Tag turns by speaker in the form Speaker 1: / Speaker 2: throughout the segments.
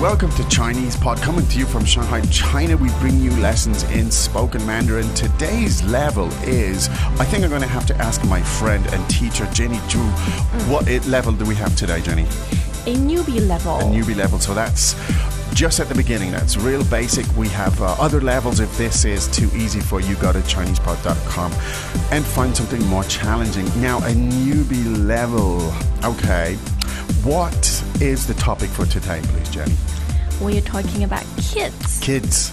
Speaker 1: welcome to Chinese Pod. Coming to you from Shanghai, China, we bring you lessons in spoken Mandarin. Today's level is, I think I'm going to have to ask my friend and teacher Jenny Zhu, what level do we have today, Jenny?
Speaker 2: a newbie level.
Speaker 1: A newbie level. So that's just at the beginning. That's real basic. We have uh, other levels. If this is too easy for you, go to ChinesePod.com and find something more challenging. Now, a newbie level. Okay. What is the topic for today, please, Jenny?
Speaker 2: We're talking about kids.
Speaker 1: Kids.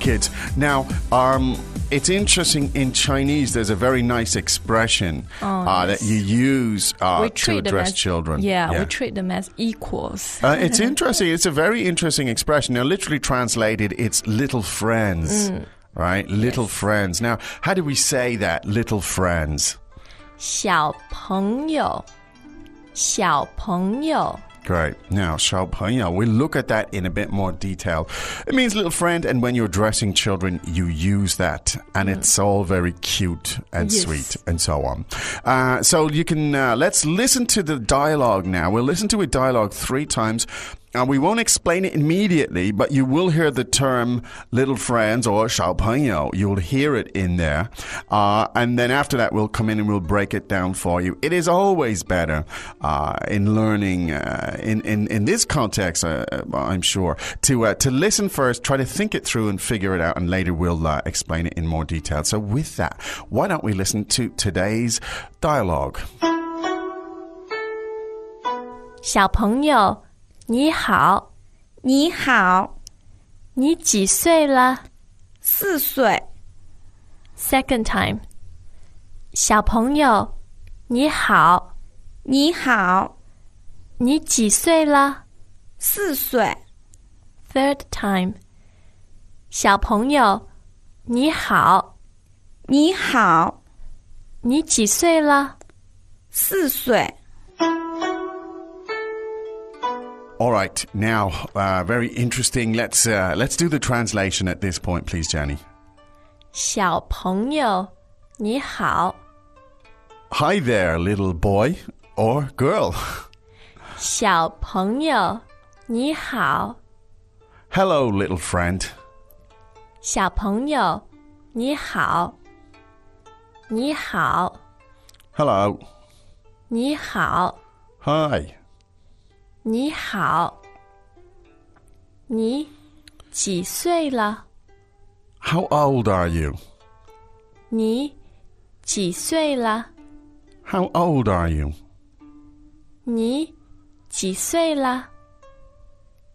Speaker 1: Kids. Now, um, it's interesting in Chinese, there's a very nice expression uh, that you use uh,
Speaker 2: we
Speaker 1: to
Speaker 2: treat them
Speaker 1: address
Speaker 2: as
Speaker 1: children.
Speaker 2: Yeah, we treat them as equals.
Speaker 1: Uh, it's interesting. It's a very interesting expression. Now, literally translated, it's little friends, right? Little friends. Now, how do we say that? Little friends.
Speaker 2: 小朋友，小朋友。
Speaker 1: Great. Now, 小朋友, we'll look at that in a bit more detail. It means little friend, and when you're addressing children, you use that, and it's all very cute and
Speaker 2: Yes.
Speaker 1: sweet and so on. Uh, so you can, uh, let's listen to the dialogue now. We'll listen to a dialogue three times. Uh, we won't explain it immediately, but you will hear the term little friends or 小朋友. You'll hear it in there. Uh, and then after that, we'll come in and we'll break it down for you. It is always better uh, in learning, uh, in, in, in this context, uh, I'm sure, to, uh, to listen first, try to think it through and figure it out, and later we'll uh, explain it in more detail. So, with that, why don't we listen to today's dialogue?
Speaker 2: 小朋友， 你好，
Speaker 3: 你好，
Speaker 2: 你几岁了
Speaker 3: 四岁。
Speaker 2: ？Second time，小朋友，你好，
Speaker 3: 你好，
Speaker 2: 你几岁了
Speaker 3: 四岁。
Speaker 2: ？Third time，小朋友，你好，
Speaker 3: 你好，
Speaker 2: 你几岁了？
Speaker 3: 四岁。
Speaker 1: All right, now, uh, very interesting. Let's uh, let's do the translation at this point, please, Jenny.
Speaker 2: 小朋友，你好，
Speaker 1: Hi there, little boy or girl.
Speaker 2: 小朋友，你好，
Speaker 1: Hello, little friend.
Speaker 2: 小朋友，你好，你好，
Speaker 1: Hello.
Speaker 2: 你好，
Speaker 1: Hi.
Speaker 2: 你好，你几岁了？
Speaker 1: How old are you?
Speaker 2: 你几岁了？
Speaker 1: How old are you?
Speaker 2: 你几岁了？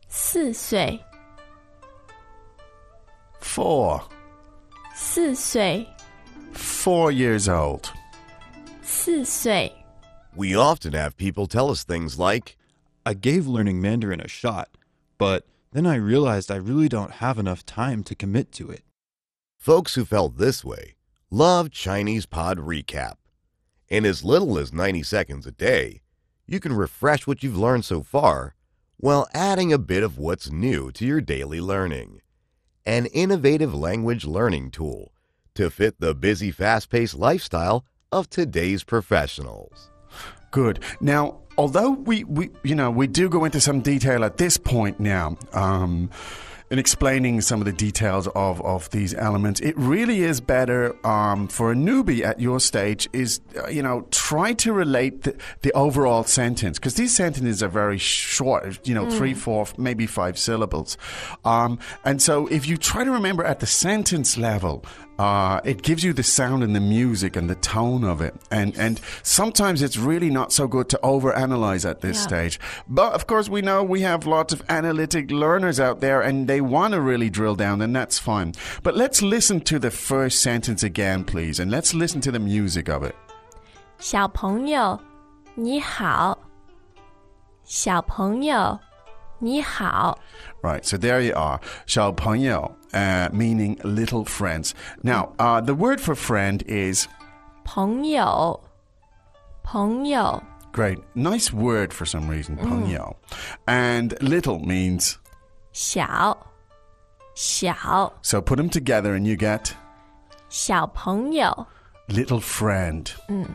Speaker 2: 四岁，
Speaker 1: Four.
Speaker 2: 四岁，
Speaker 1: Four years old.
Speaker 2: 四岁。
Speaker 4: We often have people tell us things like,
Speaker 5: I gave learning Mandarin a shot, but then I realized I really don't have enough time to commit to it.
Speaker 4: folks who felt this way love Chinese Pod Recap. In as little as 90 seconds a day, you can refresh what you've learned so far while adding a bit of what's new to your daily learning. An innovative language learning tool to fit the busy, fast paced lifestyle of today's professionals.
Speaker 1: Good. Now, although we, we you know, we do go into some detail at this point now, um, in explaining some of the details of, of these elements, it really is better um, for a newbie at your stage is, uh, you know, try to relate the, the overall sentence because these sentences are very short, you know, three, four, maybe five syllables. Um, and so if you try to remember at the sentence level, uh, it gives you the sound and the music and the tone of it. And, and sometimes it's really not so good to overanalyze at this
Speaker 2: Yeah.
Speaker 1: stage. But of course, we know we have lots of analytic learners out there and they want to really drill down, and that's fine. But let's listen to the first sentence again, please, and let's listen to the music of it.
Speaker 2: 小朋友，你好。小朋友，你好。
Speaker 1: Right, so there you are. 小朋友, uh, meaning little friends. Now, uh, the word for friend is
Speaker 2: 朋友，朋友，
Speaker 1: great. Nice word for some reason, 朋友. And little means
Speaker 2: 小，小，
Speaker 1: So put them together and you get.
Speaker 2: 小朋友
Speaker 1: little friend.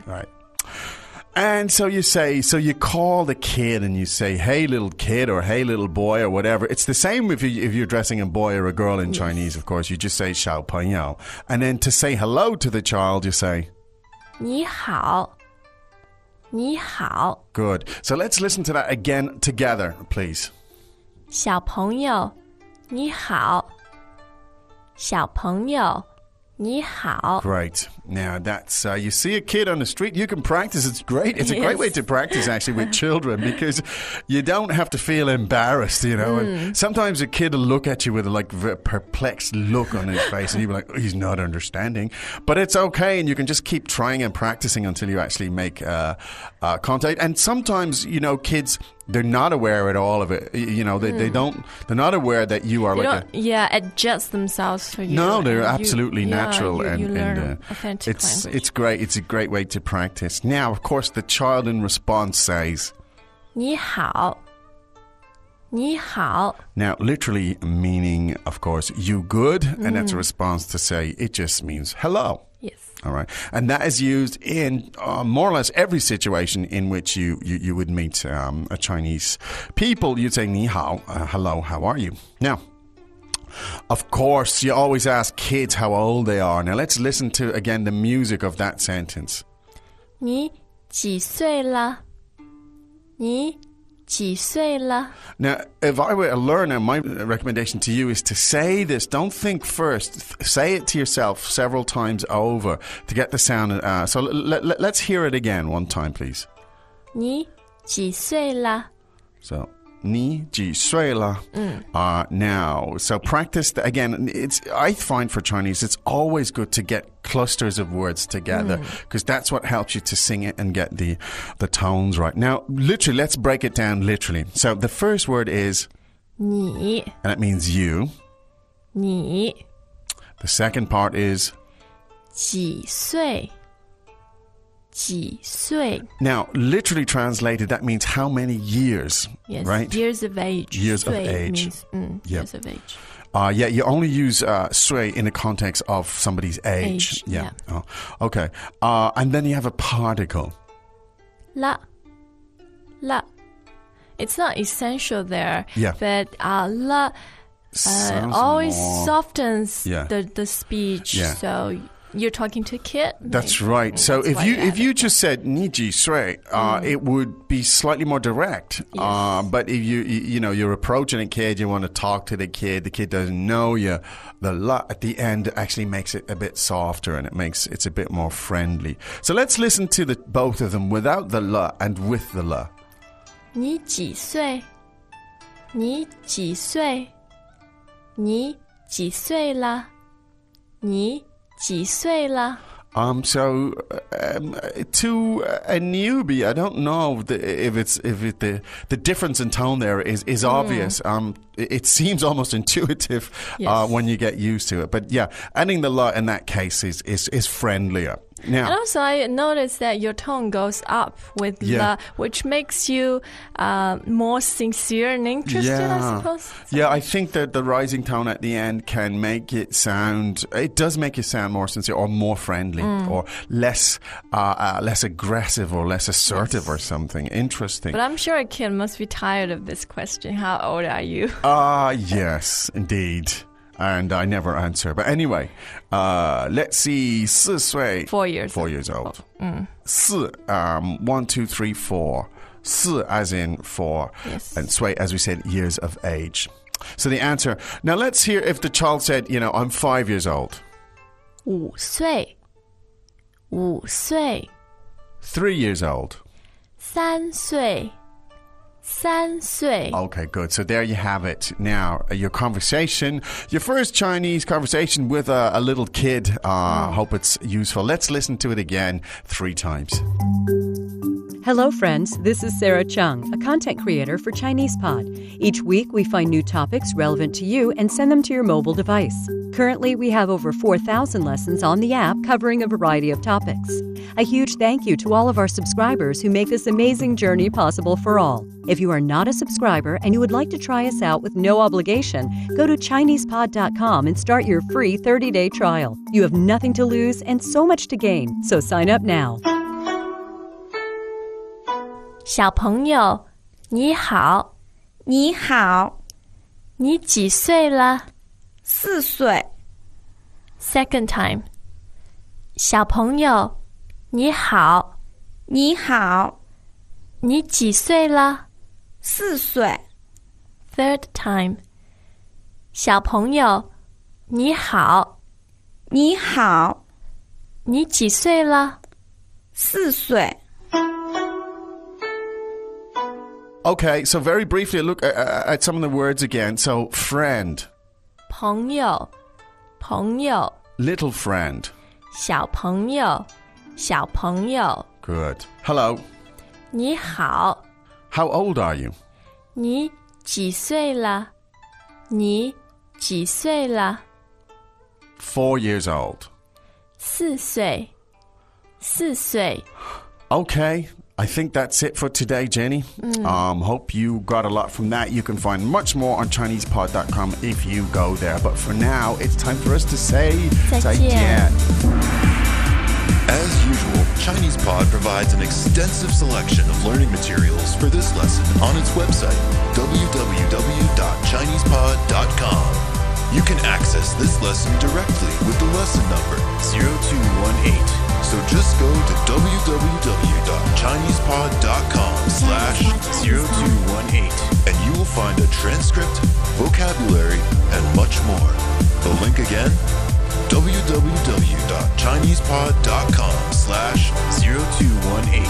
Speaker 1: Right. And so you say, so you call the kid and you say, "Hey, little kid," or "Hey, little boy," or whatever. It's the same if you if you're addressing a boy or a girl in Chinese. Of course, you just say "小朋友," and then to say hello to the child, you say
Speaker 2: 你好，你好，
Speaker 1: "Good." So let's listen to that again together, please.
Speaker 2: 小朋友，你好，小朋友， 你好。
Speaker 1: Great. Now that's uh, you see a kid on the street, you can practice. It's great. It's a great way to practice actually with children because you don't have to feel embarrassed, you know. And sometimes a kid will look at you with a like v- perplexed look on his face, and you'll be like, "Oh, "He's not understanding," but it's okay, and you can just keep trying and practicing until you actually make uh, uh, contact. And sometimes, you know, kids they're not aware at all of it. Y- You know, they, they don't. They're not aware that you are
Speaker 2: They
Speaker 1: like a
Speaker 2: don't, yeah, adjust themselves for you.
Speaker 1: no,
Speaker 2: and
Speaker 1: they're
Speaker 2: you-
Speaker 1: absolutely
Speaker 2: yeah,
Speaker 1: natural,
Speaker 2: you,
Speaker 1: and,
Speaker 2: you
Speaker 1: and,
Speaker 2: learn
Speaker 1: uh,
Speaker 2: authentic
Speaker 1: it's
Speaker 2: language.
Speaker 1: it's great. It's a great way to practice. Now, of course, the child in response says,
Speaker 2: 你好，你好，
Speaker 1: now literally meaning, of course, you good, and that's a
Speaker 2: Mm.
Speaker 1: response to say it just means hello.
Speaker 2: yes.
Speaker 1: All right, and that is used in uh, more or less every situation in which you you, you would meet um, a Chinese people. You'd say "ni hao," uh, hello, how are you? Now. Of course, you always ask kids how old they are. Now let's listen to again the music of that sentence.
Speaker 2: 你几岁了？你 几岁了？
Speaker 1: Now, if I were a learner, my recommendation to you is to say this. Don't think first. Th- Say it to yourself several times over to get the sound. Uh, so let, let, let's hear it again one time, please.
Speaker 2: 你几岁了？
Speaker 1: So, ni ji sui la mm. uh, now. So practice the, again. It's I find for Chinese, it's always good to get clusters of words together because mm. that's what helps you to sing it and get the the tones right. Now, literally, let's break it down literally. So the first word is
Speaker 2: ni,
Speaker 1: and it means you.
Speaker 2: Ni.
Speaker 1: The second part is
Speaker 2: ji su. 几岁?
Speaker 1: Now, literally translated, that means how many years,
Speaker 2: yes,
Speaker 1: right?
Speaker 2: Years of age.
Speaker 1: Years of age.
Speaker 2: Means, mm,
Speaker 1: yep.
Speaker 2: Years of age.
Speaker 1: Uh, yeah, you only use uh, sui in the context of somebody's age.
Speaker 2: age yeah. yeah.
Speaker 1: Oh, okay. Uh, and then you have a particle.
Speaker 2: La. La. It's not essential there.
Speaker 1: Yeah.
Speaker 2: But uh, la uh, always
Speaker 1: more,
Speaker 2: softens
Speaker 1: yeah.
Speaker 2: the, the speech.
Speaker 1: Yeah.
Speaker 2: So you're talking to a kid.
Speaker 1: That's
Speaker 2: maybe.
Speaker 1: right. So
Speaker 2: That's
Speaker 1: if
Speaker 2: why
Speaker 1: you
Speaker 2: you
Speaker 1: if
Speaker 2: added
Speaker 1: you
Speaker 2: that.
Speaker 1: just said niji sui, uh, it would be slightly more direct. Uh, but if you, you you know you're approaching a kid, you want to talk to the kid. The kid doesn't know you. The la at the end actually makes it a bit softer and it makes it's a bit more friendly. So let's listen to the both of them without the la and with the la.
Speaker 2: 你几岁？你几岁？你几岁了？你 几岁了？
Speaker 1: Um, so um, to a newbie, I don't know the, if it's if it, the the difference in tone there is is obvious. Um, it, it seems almost intuitive uh,
Speaker 2: Yes.
Speaker 1: when you get used to it. But yeah, adding the la in that case is is, is friendlier.
Speaker 2: And also, I noticed that your tone goes up with
Speaker 1: Yeah.
Speaker 2: the, which makes you uh, more sincere and interested, I suppose.
Speaker 1: Yeah, I think that the rising tone at the end can make it sound. It does make you sound more sincere or more friendly
Speaker 2: Mm.
Speaker 1: or less uh, uh, less aggressive or less assertive or something interesting.
Speaker 2: But I'm sure a kid must be tired of this question. How old are you?
Speaker 1: Ah, yes, indeed And I never answer. But anyway, uh, let's see. 四岁,
Speaker 2: Four years
Speaker 1: Four
Speaker 2: old.
Speaker 1: years old.
Speaker 2: Mm.
Speaker 1: 四, um, one, two, three, four. 四 as in four.
Speaker 2: Yes.
Speaker 1: And 岁 as we said, years of age. So the answer. Now let's hear if the child said, you know, I'm five years old.
Speaker 2: 五岁，五岁，
Speaker 1: Three years old.
Speaker 2: 三岁， 三岁。
Speaker 1: Okay, good. So there you have it. Now, your conversation, your first Chinese conversation with a, a little kid. Uh, Hope it's useful. Let's listen to it again three times.
Speaker 6: Hello, friends. This is Sarah Chung, a content creator for Chinese Pod. Each week, we find new topics relevant to you and send them to your mobile device. Currently, we have over 4,000 lessons on the app covering a variety of topics. A huge thank you to all of our subscribers who make this amazing journey possible for all. If you are not a subscriber and you would like to try us out with no obligation, go to ChinesePod.com and start your free 30 day trial. You have nothing to lose and so much to gain, so sign up now.
Speaker 2: 小朋友，你好，
Speaker 3: 你好，
Speaker 2: 你几岁了
Speaker 3: 四岁。
Speaker 2: ？Second time，小朋友，你好，
Speaker 3: 你好，
Speaker 2: 你几岁了
Speaker 3: 四岁。
Speaker 2: ？Third time，小朋友，你好，
Speaker 3: 你好，
Speaker 2: 你几岁了？
Speaker 3: 四岁。
Speaker 1: Okay, so very briefly, look at, at some of the words again. So, friend,
Speaker 2: 朋友，朋友，
Speaker 1: little friend.
Speaker 2: 小朋友，小朋友，
Speaker 1: Good. Hello.
Speaker 2: 你好，
Speaker 1: How old are you?
Speaker 2: 你几岁了？你几岁了？
Speaker 1: Four years old.
Speaker 2: 四岁，四岁。
Speaker 1: Okay, I think that's it for today, Jenny. Um, hope you got a lot from that. You can find much more on ChinesePod.com if you go there. But for now, it's time for us to say
Speaker 2: 再见。
Speaker 7: As usual, ChinesePod provides an extensive selection of learning materials for this lesson on its website, www.chinesepod.com. You can access this lesson directly with the lesson number 0218. So just go to www.chinesepod.com slash 0218 and you will find a transcript, vocabulary, and much more. The link again, www.chinesepod.com slash 0218.